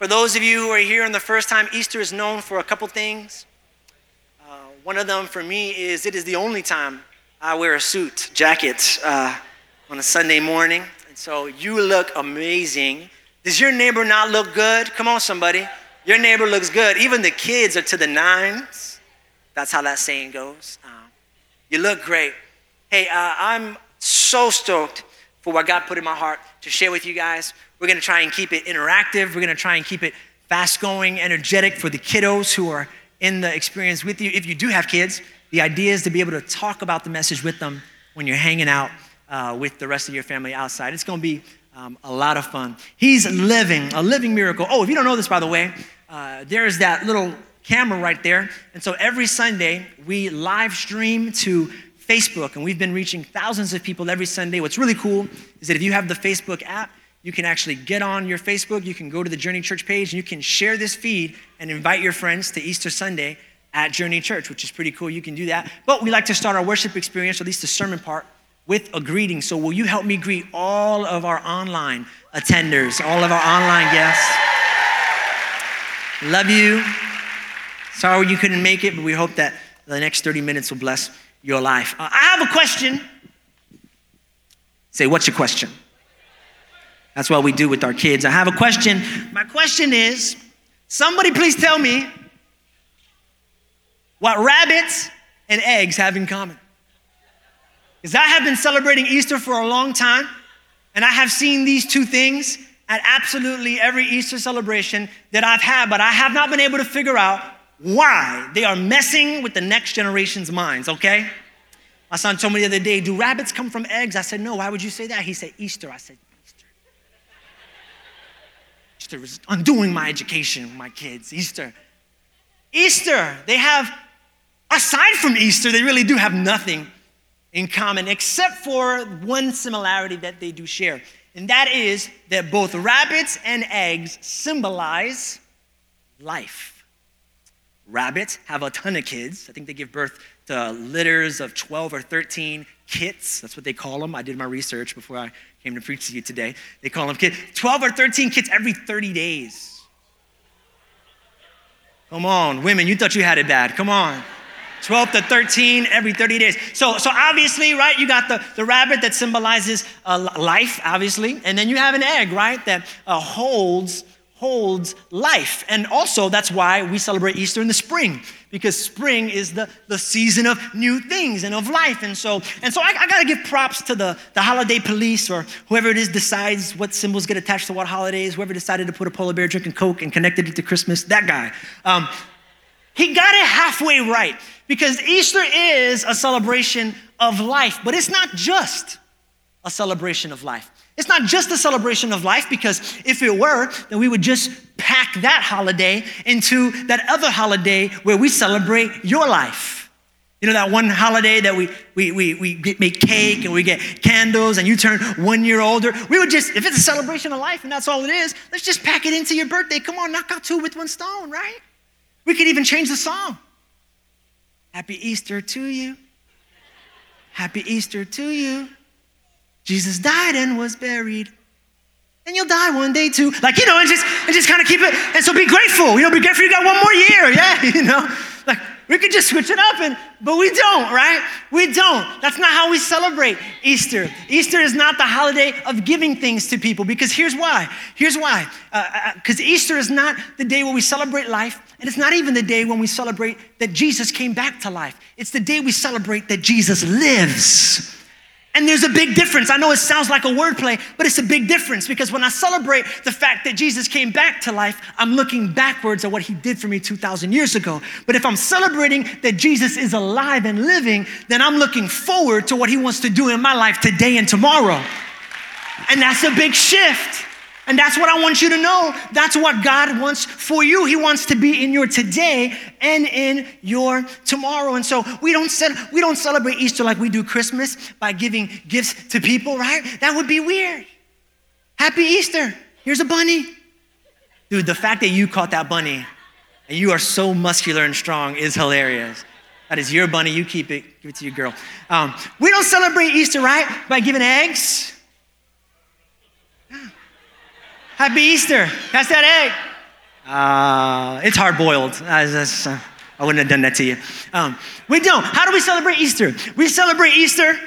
For those of you who are here on the first time, Easter is known for a couple things. Uh, one of them for me is it is the only time I wear a suit jacket uh, on a Sunday morning. And so you look amazing. Does your neighbor not look good? Come on, somebody. Your neighbor looks good. Even the kids are to the nines. That's how that saying goes. Um, you look great. Hey, uh, I'm so stoked for what God put in my heart to share with you guys. We're going to try and keep it interactive. We're going to try and keep it fast going, energetic for the kiddos who are in the experience with you. If you do have kids, the idea is to be able to talk about the message with them when you're hanging out uh, with the rest of your family outside. It's going to be um, a lot of fun. He's living, a living miracle. Oh, if you don't know this, by the way, uh, there's that little camera right there. And so every Sunday, we live stream to Facebook, and we've been reaching thousands of people every Sunday. What's really cool is that if you have the Facebook app, you can actually get on your Facebook, you can go to the Journey Church page, and you can share this feed and invite your friends to Easter Sunday at Journey Church, which is pretty cool. You can do that. But we like to start our worship experience, or at least the sermon part, with a greeting. So, will you help me greet all of our online attenders, all of our online guests? Love you. Sorry you couldn't make it, but we hope that the next 30 minutes will bless your life. Uh, I have a question. Say, what's your question? That's what we do with our kids. I have a question. My question is somebody please tell me what rabbits and eggs have in common. Because I have been celebrating Easter for a long time, and I have seen these two things at absolutely every Easter celebration that I've had, but I have not been able to figure out why they are messing with the next generation's minds, okay? My son told me the other day, Do rabbits come from eggs? I said, No, why would you say that? He said, Easter. I said, Easter undoing my education, my kids. Easter. Easter, they have, aside from Easter, they really do have nothing in common except for one similarity that they do share. And that is that both rabbits and eggs symbolize life. Rabbits have a ton of kids. I think they give birth to litters of 12 or 13 kits. That's what they call them. I did my research before I came to preach to you today. They call them kids. 12 or 13 kits every 30 days. Come on, women, you thought you had it bad. Come on. 12 to 13 every 30 days. So, so obviously, right, you got the, the rabbit that symbolizes uh, life, obviously, and then you have an egg, right, that uh, holds holds life. And also, that's why we celebrate Easter in the spring, because spring is the, the season of new things and of life. And so, and so I, I gotta give props to the, the holiday police or whoever it is decides what symbols get attached to what holidays, whoever decided to put a polar bear drinking Coke and connected it to Christmas, that guy. Um, he got it halfway right because Easter is a celebration of life, but it's not just a celebration of life. It's not just a celebration of life because if it were, then we would just pack that holiday into that other holiday where we celebrate your life. You know, that one holiday that we, we, we, we make cake and we get candles and you turn one year older. We would just, if it's a celebration of life and that's all it is, let's just pack it into your birthday. Come on, knock out two with one stone, right? We could even change the song. Happy Easter to you. Happy Easter to you. Jesus died and was buried. And you'll die one day too. Like, you know, and just and just kind of keep it. And so be grateful. You know, be grateful you got one more year. Yeah, you know. Like we could just switch it up and but we don't, right? We don't. That's not how we celebrate Easter. Easter is not the holiday of giving things to people because here's why. Here's why. Because uh, uh, Easter is not the day where we celebrate life, and it's not even the day when we celebrate that Jesus came back to life. It's the day we celebrate that Jesus lives. And there's a big difference. I know it sounds like a wordplay, but it's a big difference because when I celebrate the fact that Jesus came back to life, I'm looking backwards at what he did for me 2,000 years ago. But if I'm celebrating that Jesus is alive and living, then I'm looking forward to what he wants to do in my life today and tomorrow. And that's a big shift. And that's what I want you to know. That's what God wants for you. He wants to be in your today and in your tomorrow. And so we don't, we don't celebrate Easter like we do Christmas by giving gifts to people, right? That would be weird. Happy Easter. Here's a bunny. Dude, the fact that you caught that bunny and you are so muscular and strong is hilarious. That is your bunny. You keep it. Give it to your girl. Um, we don't celebrate Easter, right? By giving eggs. Happy Easter. That's that egg. Uh, it's hard boiled. I, uh, I wouldn't have done that to you. Um, we don't. How do we celebrate Easter? We celebrate Easter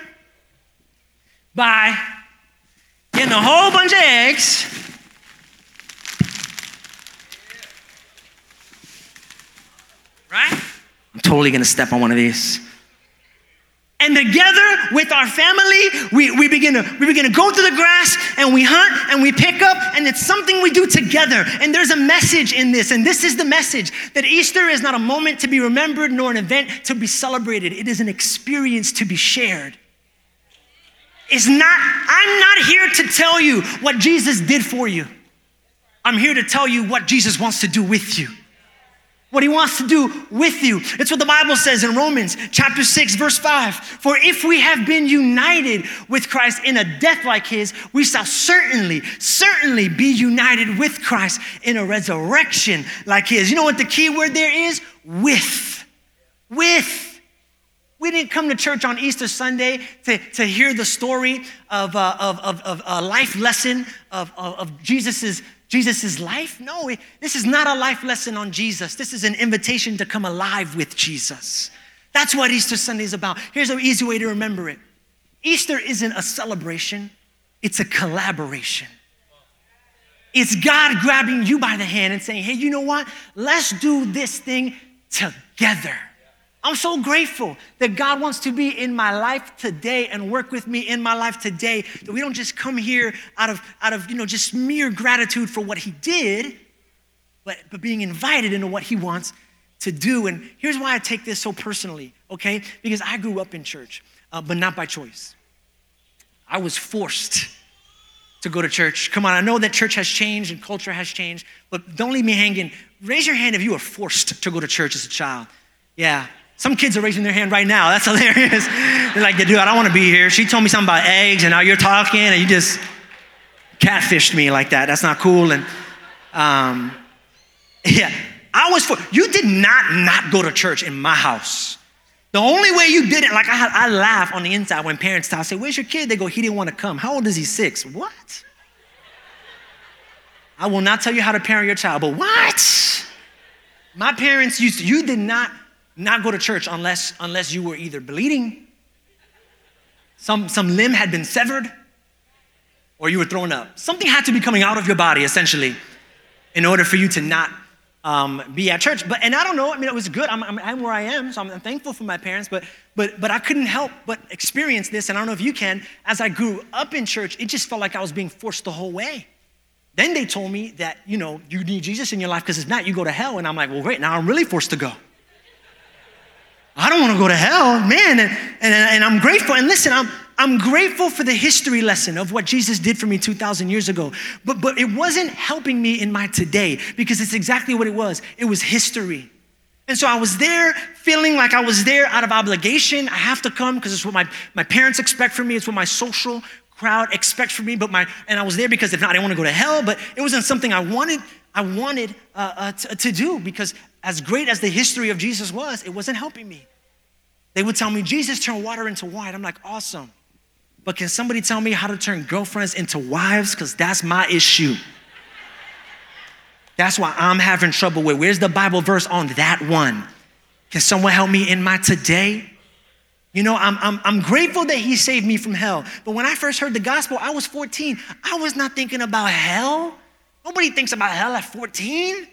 by getting a whole bunch of eggs. Right? I'm totally gonna step on one of these. And together with our family, we, we, begin to, we begin to go through the grass and we hunt and we pick up, and it's something we do together. And there's a message in this, and this is the message that Easter is not a moment to be remembered nor an event to be celebrated, it is an experience to be shared. It's not, I'm not here to tell you what Jesus did for you. I'm here to tell you what Jesus wants to do with you what he wants to do with you. It's what the Bible says in Romans chapter 6 verse 5. For if we have been united with Christ in a death like his, we shall certainly certainly be united with Christ in a resurrection like his. You know what the key word there is? With. With. We didn't come to church on Easter Sunday to, to hear the story of, uh, of, of, of, a life lesson of, of, of Jesus's Jesus' life? No, this is not a life lesson on Jesus. This is an invitation to come alive with Jesus. That's what Easter Sunday is about. Here's an easy way to remember it Easter isn't a celebration, it's a collaboration. It's God grabbing you by the hand and saying, hey, you know what? Let's do this thing together. I'm so grateful that God wants to be in my life today and work with me in my life today. That we don't just come here out of, out of you know, just mere gratitude for what He did, but, but being invited into what He wants to do. And here's why I take this so personally, okay? Because I grew up in church, uh, but not by choice. I was forced to go to church. Come on, I know that church has changed and culture has changed, but don't leave me hanging. Raise your hand if you were forced to go to church as a child. Yeah, some kids are raising their hand right now. That's hilarious. They're like, dude, I don't want to be here. She told me something about eggs, and now you're talking, and you just catfished me like that. That's not cool. And um, yeah, I was for you did not not go to church in my house. The only way you did it, like I, I laugh on the inside when parents talk, say, "Where's your kid?" They go, "He didn't want to come." How old is he? Six. What? I will not tell you how to parent your child, but what? My parents used to, you did not not go to church unless, unless you were either bleeding, some, some limb had been severed, or you were thrown up. Something had to be coming out of your body, essentially, in order for you to not um, be at church. But and I don't know. I mean, it was good. I'm, I'm, I'm where I am, so I'm, I'm, thankful for my parents. But but but I couldn't help but experience this. And I don't know if you can. As I grew up in church, it just felt like I was being forced the whole way. Then they told me that you know you need Jesus in your life because if not, you go to hell. And I'm like, well, great. Now I'm really forced to go. I don't want to go to hell, man. And, and, and I'm grateful. And listen, I'm, I'm grateful for the history lesson of what Jesus did for me 2,000 years ago. But, but it wasn't helping me in my today because it's exactly what it was it was history. And so I was there feeling like I was there out of obligation. I have to come because it's what my, my parents expect from me, it's what my social crowd expects from me. But my, and I was there because if not, I didn't want to go to hell, but it wasn't something I wanted. I wanted uh, uh, to, to do because as great as the history of Jesus was, it wasn't helping me. They would tell me, Jesus turned water into wine. I'm like, awesome. But can somebody tell me how to turn girlfriends into wives? Because that's my issue. That's why I'm having trouble with where's the Bible verse on that one? Can someone help me in my today? You know, I'm, I'm, I'm grateful that he saved me from hell. But when I first heard the gospel, I was 14. I was not thinking about hell. Nobody thinks about hell at 14.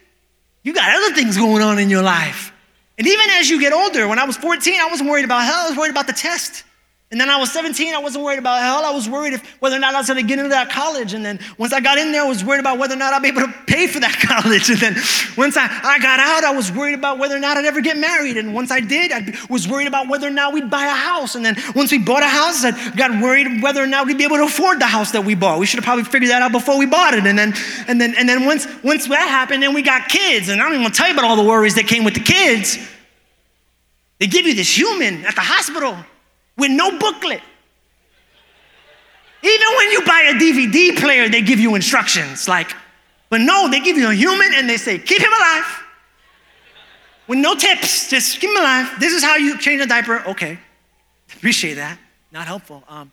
You got other things going on in your life. And even as you get older, when I was 14, I wasn't worried about hell, I was worried about the test. And then I was 17, I wasn't worried about hell. I was worried if whether or not I was gonna get into that college. And then once I got in there, I was worried about whether or not I'd be able to pay for that college. And then once I, I got out, I was worried about whether or not I'd ever get married. And once I did, I was worried about whether or not we'd buy a house. And then once we bought a house, I got worried whether or not we'd be able to afford the house that we bought. We should have probably figured that out before we bought it. And then, and then, and then once, once that happened, then we got kids. And I don't even want to tell you about all the worries that came with the kids. They give you this human at the hospital with no booklet. Even when you buy a DVD player, they give you instructions like, but no, they give you a human and they say, keep him alive. With no tips, just keep him alive. This is how you change a diaper. Okay, appreciate that. Not helpful. Um,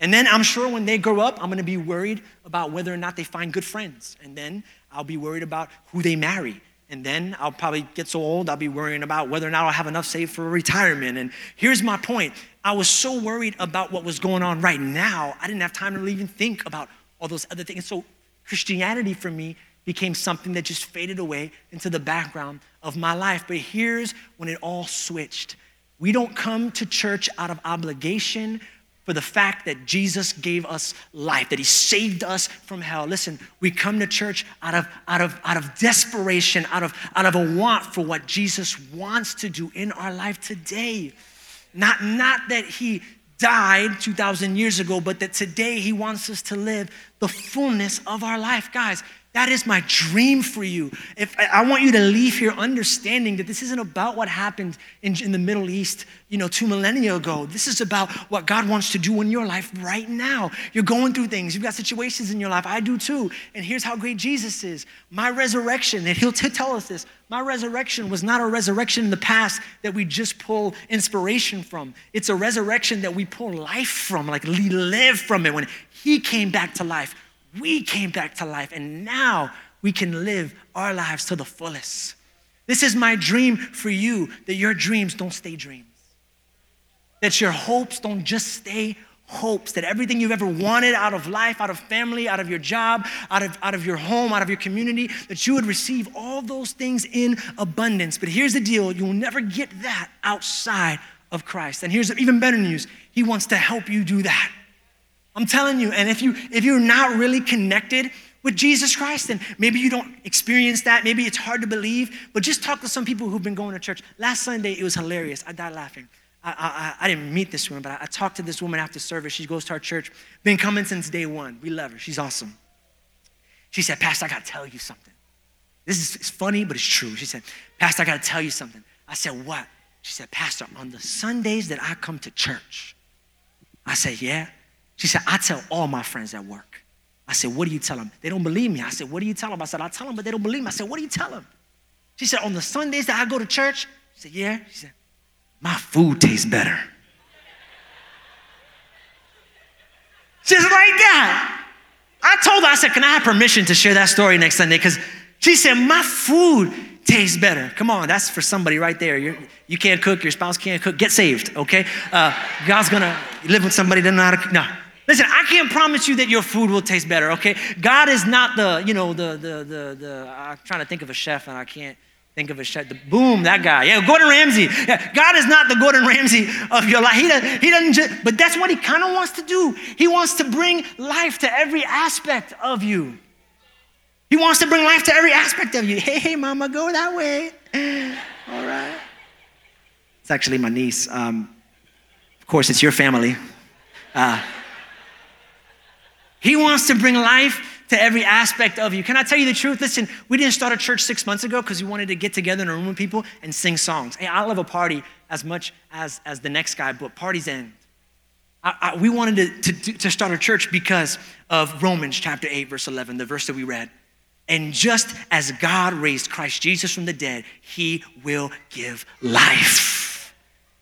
and then I'm sure when they grow up, I'm gonna be worried about whether or not they find good friends. And then I'll be worried about who they marry. And then I'll probably get so old, I'll be worrying about whether or not I'll have enough saved for retirement. And here's my point I was so worried about what was going on right now, I didn't have time to even think about all those other things. So Christianity for me became something that just faded away into the background of my life. But here's when it all switched. We don't come to church out of obligation for the fact that Jesus gave us life, that he saved us from hell. Listen, we come to church out of, out of, out of desperation, out of, out of a want for what Jesus wants to do in our life today. Not, not that he died 2,000 years ago, but that today he wants us to live the fullness of our life. Guys, that is my dream for you. If I want you to leave here understanding that this isn't about what happened in, in, the Middle East, you know, two millennia ago. This is about what God wants to do in your life right now. You're going through things. You've got situations in your life. I do too. And here's how great Jesus is. My resurrection, and He'll t- tell us this. My resurrection was not a resurrection in the past that we just pull inspiration from. It's a resurrection that we pull life from, like we live from it. When He came back to life we came back to life, and now we can live our lives to the fullest. This is my dream for you that your dreams don't stay dreams, that your hopes don't just stay hopes, that everything you've ever wanted out of life, out of family, out of your job, out of, out of your home, out of your community, that you would receive all those things in abundance. But here's the deal you will never get that outside of Christ. And here's even better news He wants to help you do that. I'm telling you, and if you if you're not really connected with Jesus Christ, then maybe you don't experience that. Maybe it's hard to believe, but just talk to some people who've been going to church. Last Sunday, it was hilarious. I died laughing. I, I, I didn't meet this woman, but I, I talked to this woman after service. She goes to our church, been coming since day one. We love her. She's awesome. She said, Pastor, I got to tell you something. This is it's funny, but it's true. She said, Pastor, I got to tell you something. I said, What? She said, Pastor, on the Sundays that I come to church, I said, Yeah. She said, I tell all my friends at work. I said, What do you tell them? They don't believe me. I said, What do you tell them? I said, I tell them, but they don't believe me. I said, What do you tell them? She said, On the Sundays that I go to church, she said, Yeah. She said, My food tastes better. Just like that. I told her, I said, Can I have permission to share that story next Sunday? Because she said, My food tastes better. Come on, that's for somebody right there. You're, you can't cook, your spouse can't cook. Get saved, okay? Uh, God's gonna live with somebody that doesn't know how to cook. No, Listen, I can't promise you that your food will taste better, okay? God is not the, you know, the, the, the, the, I'm trying to think of a chef and I can't think of a chef. The, boom, that guy. Yeah, Gordon Ramsay. Yeah, God is not the Gordon Ramsay of your life. He, does, he doesn't just, but that's what he kind of wants to do. He wants to bring life to every aspect of you. He wants to bring life to every aspect of you. Hey, hey, mama, go that way. All right. It's actually my niece. Um, of course, it's your family. Uh, he wants to bring life to every aspect of you. Can I tell you the truth? Listen, we didn't start a church six months ago because we wanted to get together in a room with people and sing songs. Hey, I love a party as much as, as the next guy, but parties end. I, I, we wanted to, to, to start a church because of Romans chapter 8, verse 11, the verse that we read. And just as God raised Christ Jesus from the dead, he will give life.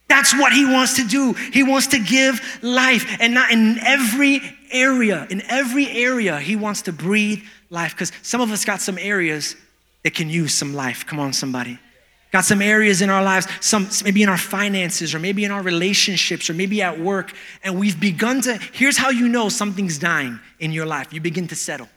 That's what he wants to do. He wants to give life. And not in every area, in every area, he wants to breathe life. Because some of us got some areas that can use some life. Come on, somebody. Got some areas in our lives, some maybe in our finances, or maybe in our relationships, or maybe at work, and we've begun to. Here's how you know something's dying in your life. You begin to settle.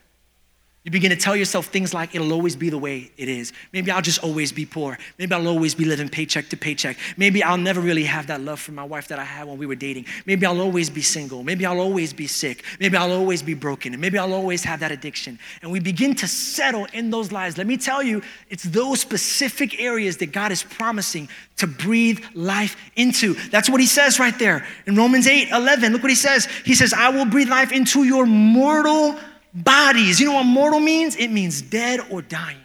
You begin to tell yourself things like, it'll always be the way it is. Maybe I'll just always be poor. Maybe I'll always be living paycheck to paycheck. Maybe I'll never really have that love for my wife that I had when we were dating. Maybe I'll always be single. Maybe I'll always be sick. Maybe I'll always be broken. And maybe I'll always have that addiction. And we begin to settle in those lies. Let me tell you, it's those specific areas that God is promising to breathe life into. That's what he says right there in Romans 8 11. Look what he says. He says, I will breathe life into your mortal bodies. You know what mortal means? It means dead or dying.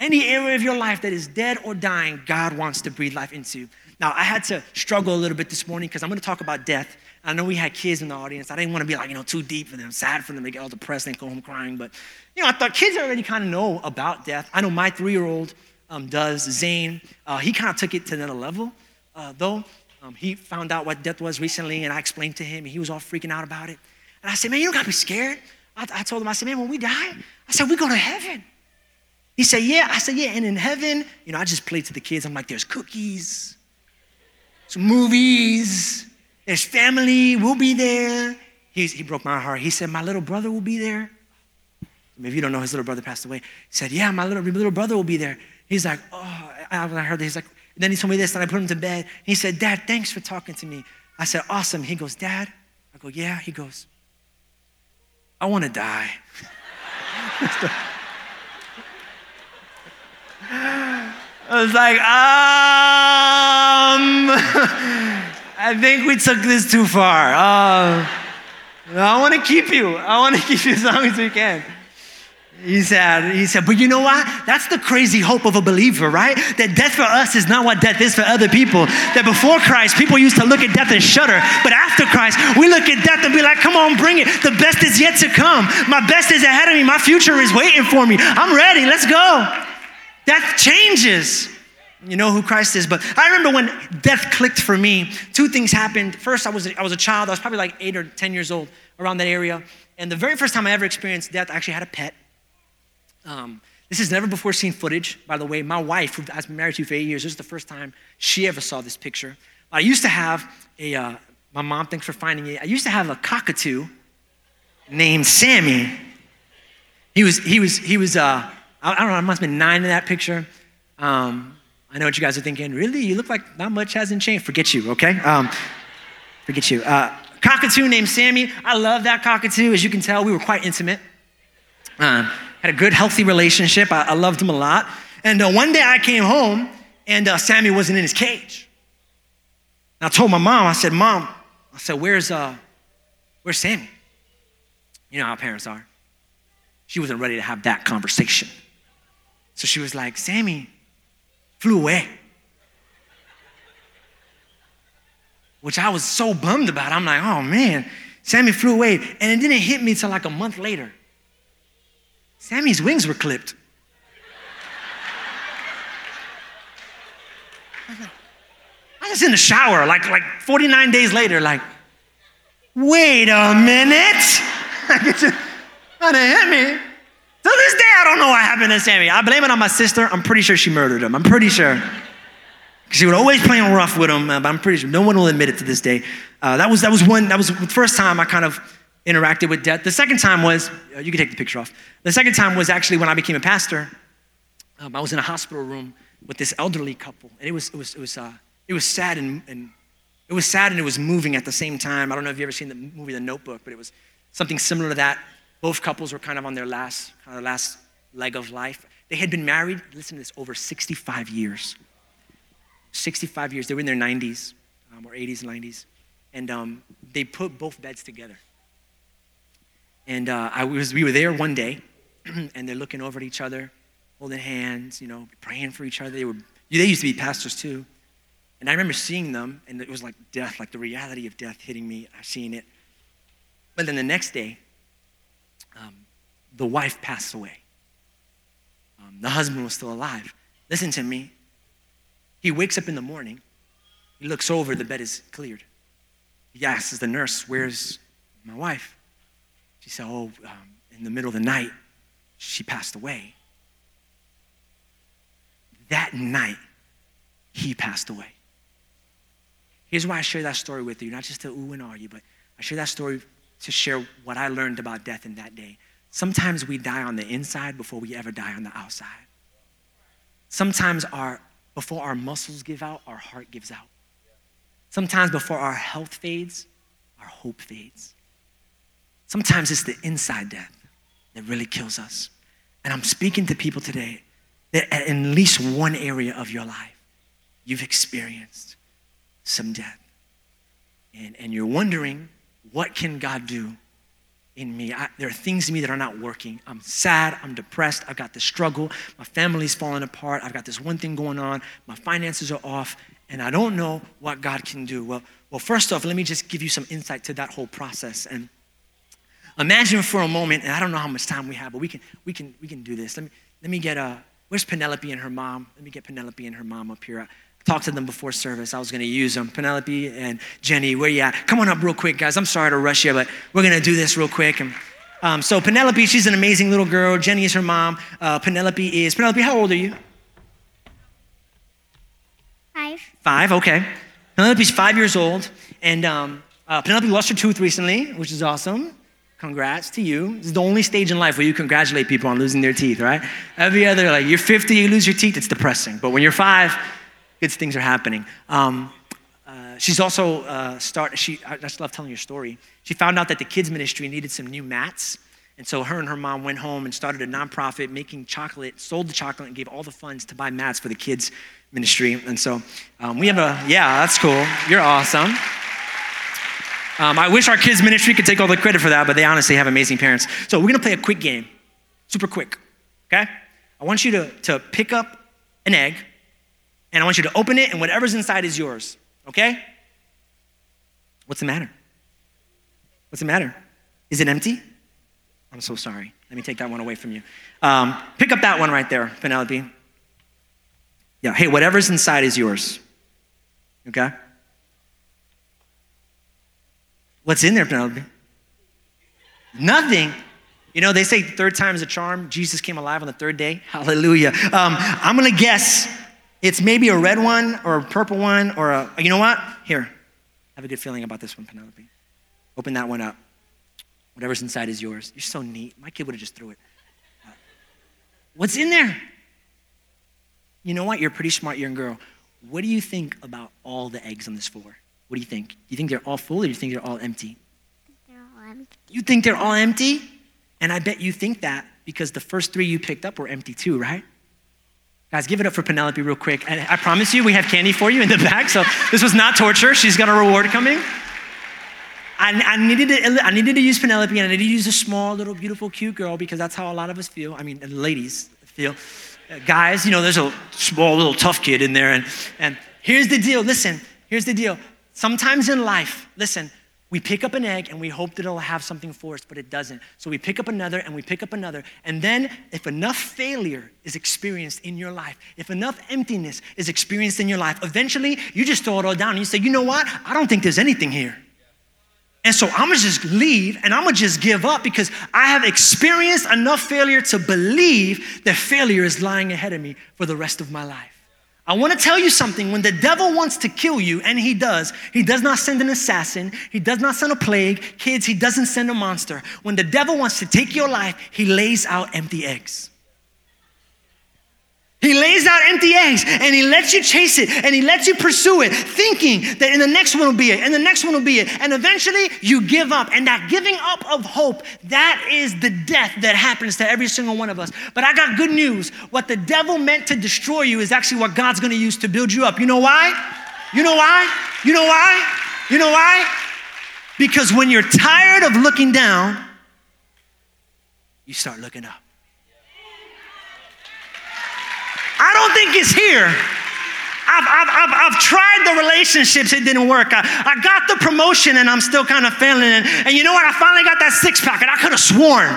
Any area of your life that is dead or dying, God wants to breathe life into. Now, I had to struggle a little bit this morning because I'm going to talk about death. I know we had kids in the audience. I didn't want to be like, you know, too deep for them, sad for them. They get all depressed and go home crying. But, you know, I thought kids already kind of know about death. I know my three year old um, does, Zane. Uh, he kind of took it to another level, uh, though. Um, he found out what death was recently, and I explained to him, and he was all freaking out about it. And I said, man, you don't got to be scared. I, I told him, I said, man, when we die, I said, we go to heaven. He said, yeah. I said, yeah. And in heaven, you know, I just played to the kids. I'm like, there's cookies, some movies, there's family, we'll be there. He's, he broke my heart. He said, my little brother will be there. Maybe you don't know his little brother passed away. He said, yeah, my little, little brother will be there. He's like, oh, I, I heard that. He's like, then he told me this, and I put him to bed. He said, Dad, thanks for talking to me. I said, awesome. He goes, Dad? I go, yeah. He goes, I want to die. I was like, um, I think we took this too far. Uh, I want to keep you. I want to keep you as long as we can. He said, he said, but you know what? That's the crazy hope of a believer, right? That death for us is not what death is for other people. That before Christ, people used to look at death and shudder. But after Christ, we look at death and be like, come on, bring it. The best is yet to come. My best is ahead of me. My future is waiting for me. I'm ready. Let's go. Death changes. You know who Christ is. But I remember when death clicked for me, two things happened. First, I was, I was a child. I was probably like eight or 10 years old around that area. And the very first time I ever experienced death, I actually had a pet. Um, this is never before seen footage, by the way. My wife, who I've been married to for eight years, this is the first time she ever saw this picture. I used to have a, uh, my mom, thanks for finding it. I used to have a cockatoo named Sammy. He was, he was, he was, uh, I don't know, I must have been nine in that picture. Um, I know what you guys are thinking. Really? You look like not much hasn't changed. Forget you, okay? Um, forget you. Uh, cockatoo named Sammy. I love that cockatoo. As you can tell, we were quite intimate. Uh, had a good, healthy relationship. I, I loved him a lot. And uh, one day I came home and uh, Sammy wasn't in his cage. And I told my mom, I said, Mom, I said, where's, uh, where's Sammy? You know how parents are. She wasn't ready to have that conversation. So she was like, Sammy flew away. Which I was so bummed about. I'm like, oh man, Sammy flew away. And it didn't hit me till like a month later. Sammy's wings were clipped. I was in the shower like, like 49 days later, like, wait a minute. I it kind of hit me. To this day, I don't know what happened to Sammy. I blame it on my sister. I'm pretty sure she murdered him. I'm pretty sure. She would always play rough with him, uh, but I'm pretty sure no one will admit it to this day. Uh, that was that was one. That was the first time I kind of interacted with death. The second time was, uh, you can take the picture off. The second time was actually when I became a pastor. Um, I was in a hospital room with this elderly couple, and it was, it was, it was, uh, it was sad and, and it was sad and it was moving at the same time. I don't know if you've ever seen the movie The Notebook, but it was something similar to that. Both couples were kind of on their last, kind of last leg of life. They had been married, listen to this, over 65 years. 65 years. They were in their 90s um, or 80s and 90s. And um, they put both beds together. And uh, I was, we were there one day, and they're looking over at each other, holding hands, you know, praying for each other. They were, they used to be pastors too. And I remember seeing them, and it was like death, like the reality of death hitting me. I've seen it. But then the next day, um, the wife passed away. Um, the husband was still alive. Listen to me. He wakes up in the morning. He looks over, the bed is cleared. He asks the nurse, Where's my wife? She said, Oh, um, in the middle of the night, she passed away. That night, he passed away. Here's why I share that story with you, not just to ooh and you, but I share that story to share what I learned about death in that day. Sometimes we die on the inside before we ever die on the outside. Sometimes our, before our muscles give out, our heart gives out. Sometimes before our health fades, our hope fades. Sometimes it's the inside death that really kills us. And I'm speaking to people today that at least one area of your life, you've experienced some death. And, and you're wondering, what can God do in me? I, there are things in me that are not working. I'm sad, I'm depressed, I've got this struggle, my family's falling apart, I've got this one thing going on, my finances are off, and I don't know what God can do. Well, well, first off, let me just give you some insight to that whole process. And imagine for a moment, and I don't know how much time we have, but we can we can we can do this. Let me let me get a where's Penelope and her mom? Let me get Penelope and her mom up here. I talked to them before service. I was gonna use them. Penelope and Jenny, where you at? Come on up real quick, guys. I'm sorry to rush you, but we're gonna do this real quick. And um, so Penelope, she's an amazing little girl. Jenny is her mom. Uh, Penelope is Penelope. How old are you? Five. Five, okay. Penelope's five years old, and um, uh, Penelope lost her tooth recently, which is awesome. Congrats to you. This is the only stage in life where you congratulate people on losing their teeth, right? Every other, like, you're 50, you lose your teeth, it's depressing. But when you're five, good things are happening. Um, uh, she's also uh, start. She, I just love telling your story. She found out that the kids ministry needed some new mats, and so her and her mom went home and started a nonprofit making chocolate, sold the chocolate, and gave all the funds to buy mats for the kids ministry. And so um, we have a, yeah, that's cool. You're awesome. Um, I wish our kids ministry could take all the credit for that, but they honestly have amazing parents. So we're gonna play a quick game, super quick, okay? I want you to, to pick up an egg, and I want you to open it, and whatever's inside is yours, okay? What's the matter? What's the matter? Is it empty? I'm so sorry. Let me take that one away from you. Um, pick up that one right there, Penelope. Yeah, hey, whatever's inside is yours. Okay? What's in there, Penelope? Nothing. You know, they say third time is a charm. Jesus came alive on the third day. Hallelujah. Um, I'm going to guess it's maybe a red one or a purple one or a, you know what? Here, I have a good feeling about this one, Penelope. Open that one up. Whatever's inside is yours. You're so neat. My kid would have just threw it. Uh, what's in there? You know what? You're a pretty smart young girl. What do you think about all the eggs on this floor? What do you think? Do you think they're all full or do you think they're all empty? They're all empty. You think they're all empty? And I bet you think that because the first three you picked up were empty too, right? Guys, give it up for Penelope real quick. And I promise you, we have candy for you in the back. So this was not torture. She's got a reward coming. I, I, needed to, I needed to use Penelope and I needed to use a small, little, beautiful, cute girl because that's how a lot of us feel. I mean, ladies feel uh, guys, you know, there's a small little tough kid in there. And, and here's the deal listen, here's the deal. Sometimes in life, listen, we pick up an egg and we hope that it'll have something for us, but it doesn't. So we pick up another and we pick up another. And then, if enough failure is experienced in your life, if enough emptiness is experienced in your life, eventually you just throw it all down and you say, you know what? I don't think there's anything here. And so I'm gonna just leave and I'm gonna just give up because I have experienced enough failure to believe that failure is lying ahead of me for the rest of my life. I wanna tell you something when the devil wants to kill you, and he does, he does not send an assassin, he does not send a plague. Kids, he doesn't send a monster. When the devil wants to take your life, he lays out empty eggs. He lays out empty eggs and he lets you chase it and he lets you pursue it, thinking that in the next one will be it, and the next one will be it. And eventually you give up. And that giving up of hope, that is the death that happens to every single one of us. But I got good news. What the devil meant to destroy you is actually what God's gonna use to build you up. You know why? You know why? You know why? You know why? Because when you're tired of looking down, you start looking up. I don't think it's here. I've, I've, I've, I've, tried the relationships, it didn't work. I, I got the promotion and I'm still kind of failing. And, and you know what? I finally got that six pack and I could have sworn.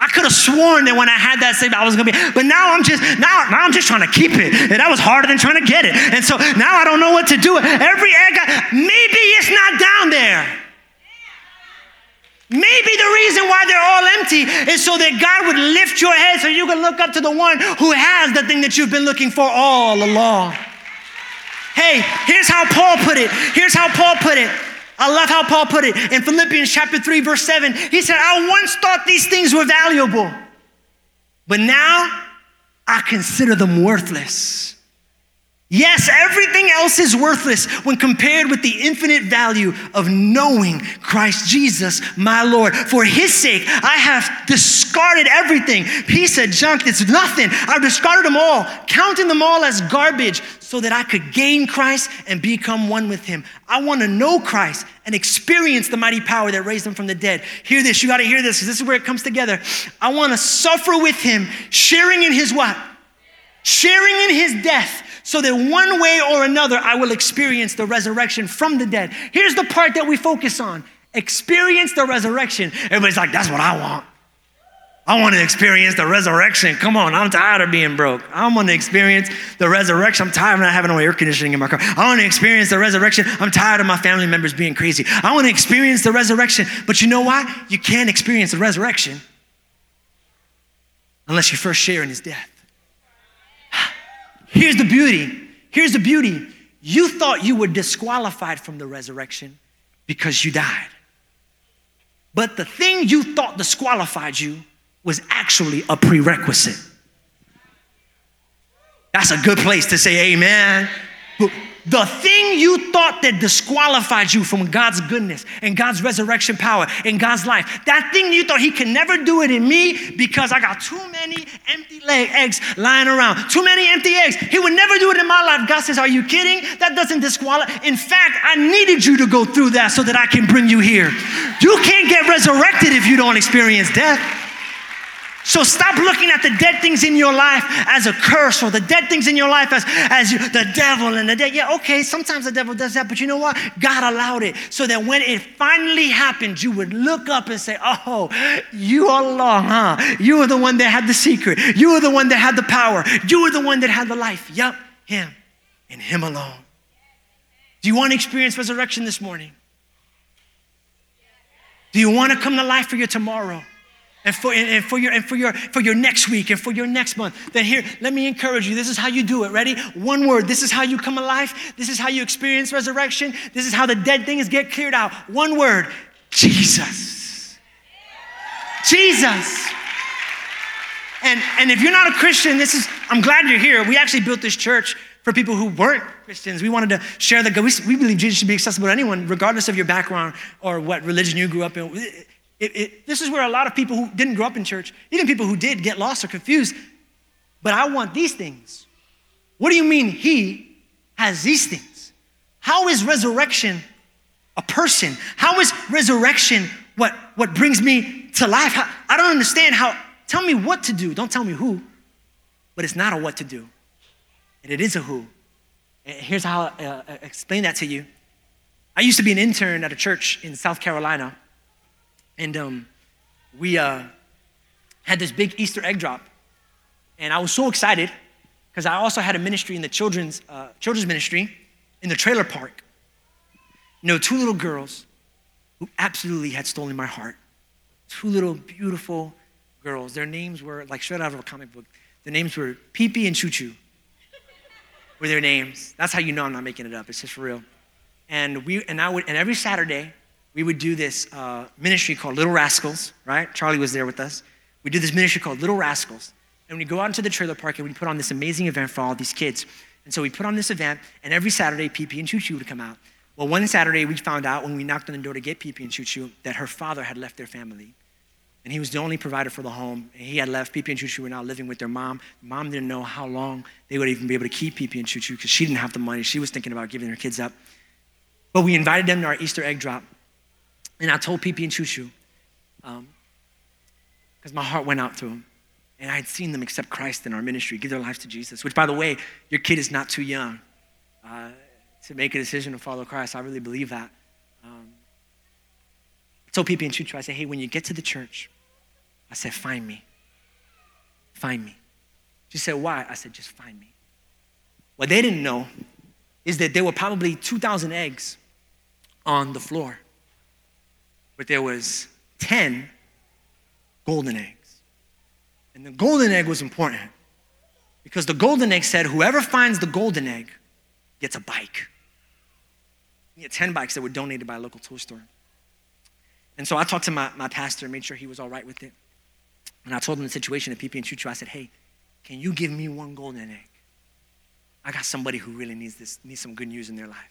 I could have sworn that when I had that six I was gonna be, but now I'm just, now, now I'm just trying to keep it. And that was harder than trying to get it. And so now I don't know what to do. Every egg, I, maybe it's not down there. Maybe the reason why they're all empty is so that God would lift your head so you can look up to the one who has the thing that you've been looking for all along. Hey, here's how Paul put it. Here's how Paul put it. I love how Paul put it in Philippians chapter 3, verse 7. He said, I once thought these things were valuable, but now I consider them worthless. Yes, everything else is worthless when compared with the infinite value of knowing Christ Jesus, my Lord. For his sake, I have discarded everything. Piece of junk that's nothing. I've discarded them all, counting them all as garbage so that I could gain Christ and become one with him. I want to know Christ and experience the mighty power that raised him from the dead. Hear this, you got to hear this because this is where it comes together. I want to suffer with him, sharing in his what? Sharing in his death so that one way or another I will experience the resurrection from the dead. Here's the part that we focus on experience the resurrection. Everybody's like, that's what I want. I want to experience the resurrection. Come on, I'm tired of being broke. I want to experience the resurrection. I'm tired of not having no air conditioning in my car. I want to experience the resurrection. I'm tired of my family members being crazy. I want to experience the resurrection. But you know why? You can't experience the resurrection unless you first share in his death. Here's the beauty. Here's the beauty. You thought you were disqualified from the resurrection because you died. But the thing you thought disqualified you was actually a prerequisite. That's a good place to say amen. The thing you thought that disqualified you from God's goodness and God's resurrection power and God's life, that thing you thought He can never do it in me because I got too many empty leg eggs lying around, too many empty eggs. He would never do it in my life. God says, Are you kidding? That doesn't disqualify. In fact, I needed you to go through that so that I can bring you here. You can't get resurrected if you don't experience death. So stop looking at the dead things in your life as a curse or the dead things in your life as, as you, the devil and the dead. Yeah, okay, sometimes the devil does that, but you know what? God allowed it so that when it finally happened, you would look up and say, Oh, you all along, huh? You were the one that had the secret. You were the one that had the power. You were the one that had the life. Yep, Him and Him alone. Do you want to experience resurrection this morning? Do you want to come to life for your tomorrow? And for, and for, your, and for, your, for your next week and for your next month, then here, let me encourage you. This is how you do it. Ready? One word. This is how you come alive. This is how you experience resurrection. This is how the dead things get cleared out. One word Jesus. Jesus. And, and if you're not a Christian, this is, I'm glad you're here. We actually built this church for people who weren't Christians. We wanted to share the good. We, we believe Jesus should be accessible to anyone, regardless of your background or what religion you grew up in. It, it, this is where a lot of people who didn't grow up in church, even people who did, get lost or confused. But I want these things. What do you mean he has these things? How is resurrection a person? How is resurrection what, what brings me to life? How, I don't understand how. Tell me what to do. Don't tell me who. But it's not a what to do, and it is a who. And here's how I uh, explain that to you. I used to be an intern at a church in South Carolina. And um, we uh, had this big Easter egg drop. And I was so excited because I also had a ministry in the children's, uh, children's ministry in the trailer park. You know, two little girls who absolutely had stolen my heart. Two little beautiful girls. Their names were like straight out of a comic book. Their names were Pee Pee and Choo Choo. Were their names. That's how you know I'm not making it up. It's just for real. And we and I would and every Saturday we would do this uh, ministry called Little Rascals, right? Charlie was there with us. We do this ministry called Little Rascals. And we go out into the trailer park and we put on this amazing event for all these kids. And so we put on this event, and every Saturday, PP and Choo Choo would come out. Well, one Saturday, we found out when we knocked on the door to get PP and Choo Choo that her father had left their family. And he was the only provider for the home. And he had left. PP and Choo Choo were now living with their mom. Mom didn't know how long they would even be able to keep PP and Choo Choo because she didn't have the money. She was thinking about giving her kids up. But we invited them to our Easter egg drop. And I told Pee and Choo Choo, because um, my heart went out to them. And I had seen them accept Christ in our ministry, give their lives to Jesus, which, by the way, your kid is not too young uh, to make a decision to follow Christ. I really believe that. Um, I told Pee and Choo Choo, I said, hey, when you get to the church, I said, find me. Find me. She said, why? I said, just find me. What they didn't know is that there were probably 2,000 eggs on the floor but there was 10 golden eggs. And the golden egg was important because the golden egg said whoever finds the golden egg gets a bike. We had 10 bikes that were donated by a local tool store. And so I talked to my, my pastor and made sure he was all right with it. And I told him the situation at PP and Choo Choo. I said, hey, can you give me one golden egg? I got somebody who really needs this, needs some good news in their life.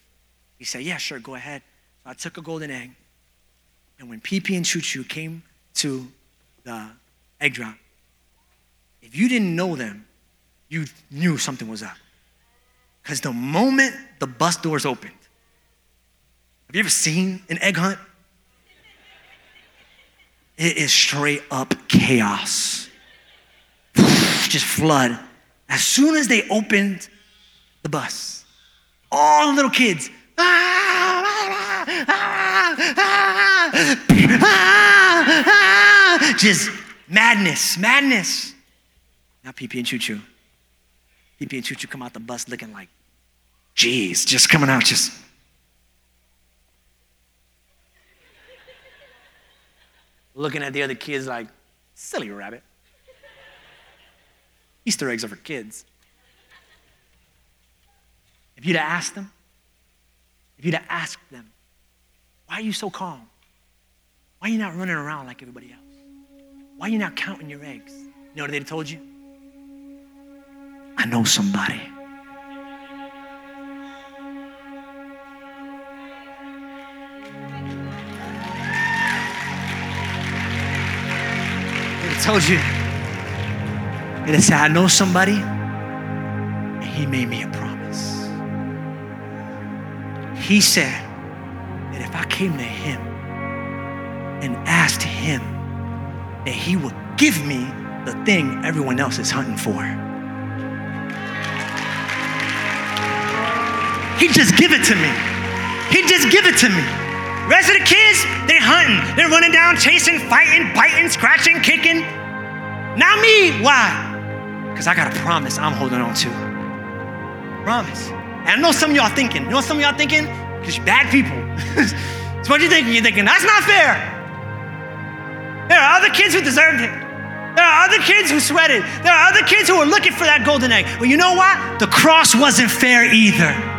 He said, yeah, sure, go ahead. So I took a golden egg. And when PP and Choo Choo came to the egg drop, if you didn't know them, you knew something was up. Because the moment the bus doors opened, have you ever seen an egg hunt? It is straight up chaos. Just flood. As soon as they opened the bus, all the little kids, ah, ah, ah, just madness, madness. Now PP and Choo Choo. PP and Choo Choo come out the bus looking like, geez, just coming out, just. Looking at the other kids like, silly rabbit. Easter eggs are for kids. If you'd have asked them, if you'd have asked them, why are you so calm? Why are you not running around like everybody else? Why are you not counting your eggs? You know what they'd told you? I know somebody. They'd told you. They'd said, I know somebody, and he made me a promise. He said that if I came to him and asked him, that he would give me the thing everyone else is hunting for. He just give it to me. He just give it to me. Rest of the kids, they hunting. They're running down, chasing, fighting, biting, scratching, kicking. Not me. Why? Because I got a promise I'm holding on to. Promise. And I know some of y'all thinking. You know some of y'all thinking? Because you're bad people. so what you thinking? You're thinking, that's not fair. There are other kids who deserved it. There are other kids who sweated. There are other kids who were looking for that golden egg. Well, you know what? The cross wasn't fair either.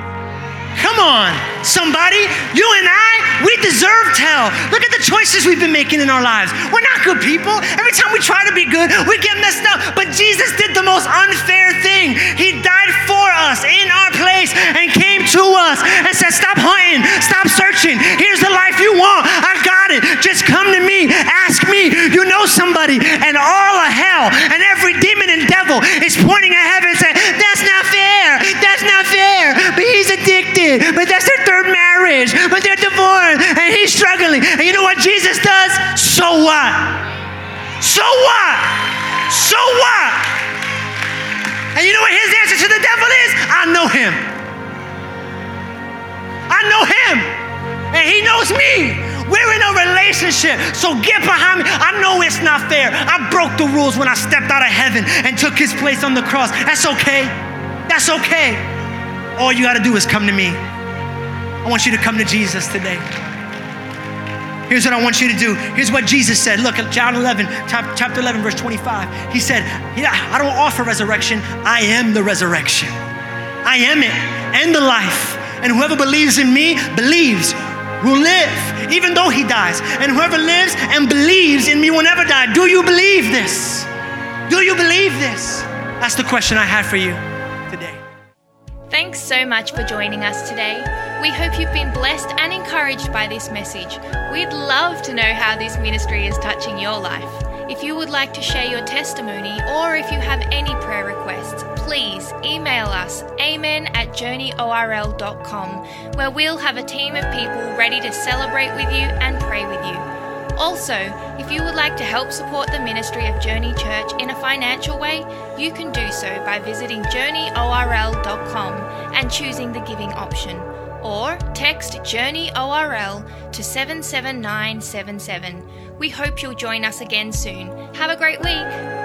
Come on, somebody. You and I, we deserved hell. Look at the choices we've been making in our lives. We're not good people. Every time we try to be good, we get messed up. But Jesus did the most unfair thing. He died for us in our place and came to us and said, Stop hunting, stop searching. Here's the life you want. I got it. Just come to me, ask me. You know somebody. And all of hell and every demon and devil is pointing at heaven and saying, addicted. But that's their third marriage. But they're divorced and he's struggling. And you know what Jesus does? So what? So what? So what? And you know what his answer to the devil is? I know him. I know him. And he knows me. We're in a relationship. So get behind me. I know it's not fair. I broke the rules when I stepped out of heaven and took his place on the cross. That's okay. That's okay. All you got to do is come to me. I want you to come to Jesus today. Here's what I want you to do. Here's what Jesus said. Look at John 11, chapter 11, verse 25. He said, Yeah, I don't offer resurrection. I am the resurrection. I am it and the life. And whoever believes in me believes will live, even though he dies. And whoever lives and believes in me will never die. Do you believe this? Do you believe this? That's the question I have for you. Thanks so much for joining us today. We hope you've been blessed and encouraged by this message. We'd love to know how this ministry is touching your life. If you would like to share your testimony or if you have any prayer requests, please email us amen at journeyorl.com where we'll have a team of people ready to celebrate with you and pray with you. Also, if you would like to help support the ministry of Journey Church in a financial way, you can do so by visiting journeyorl.com and choosing the giving option. Or text JourneyORL to 77977. We hope you'll join us again soon. Have a great week.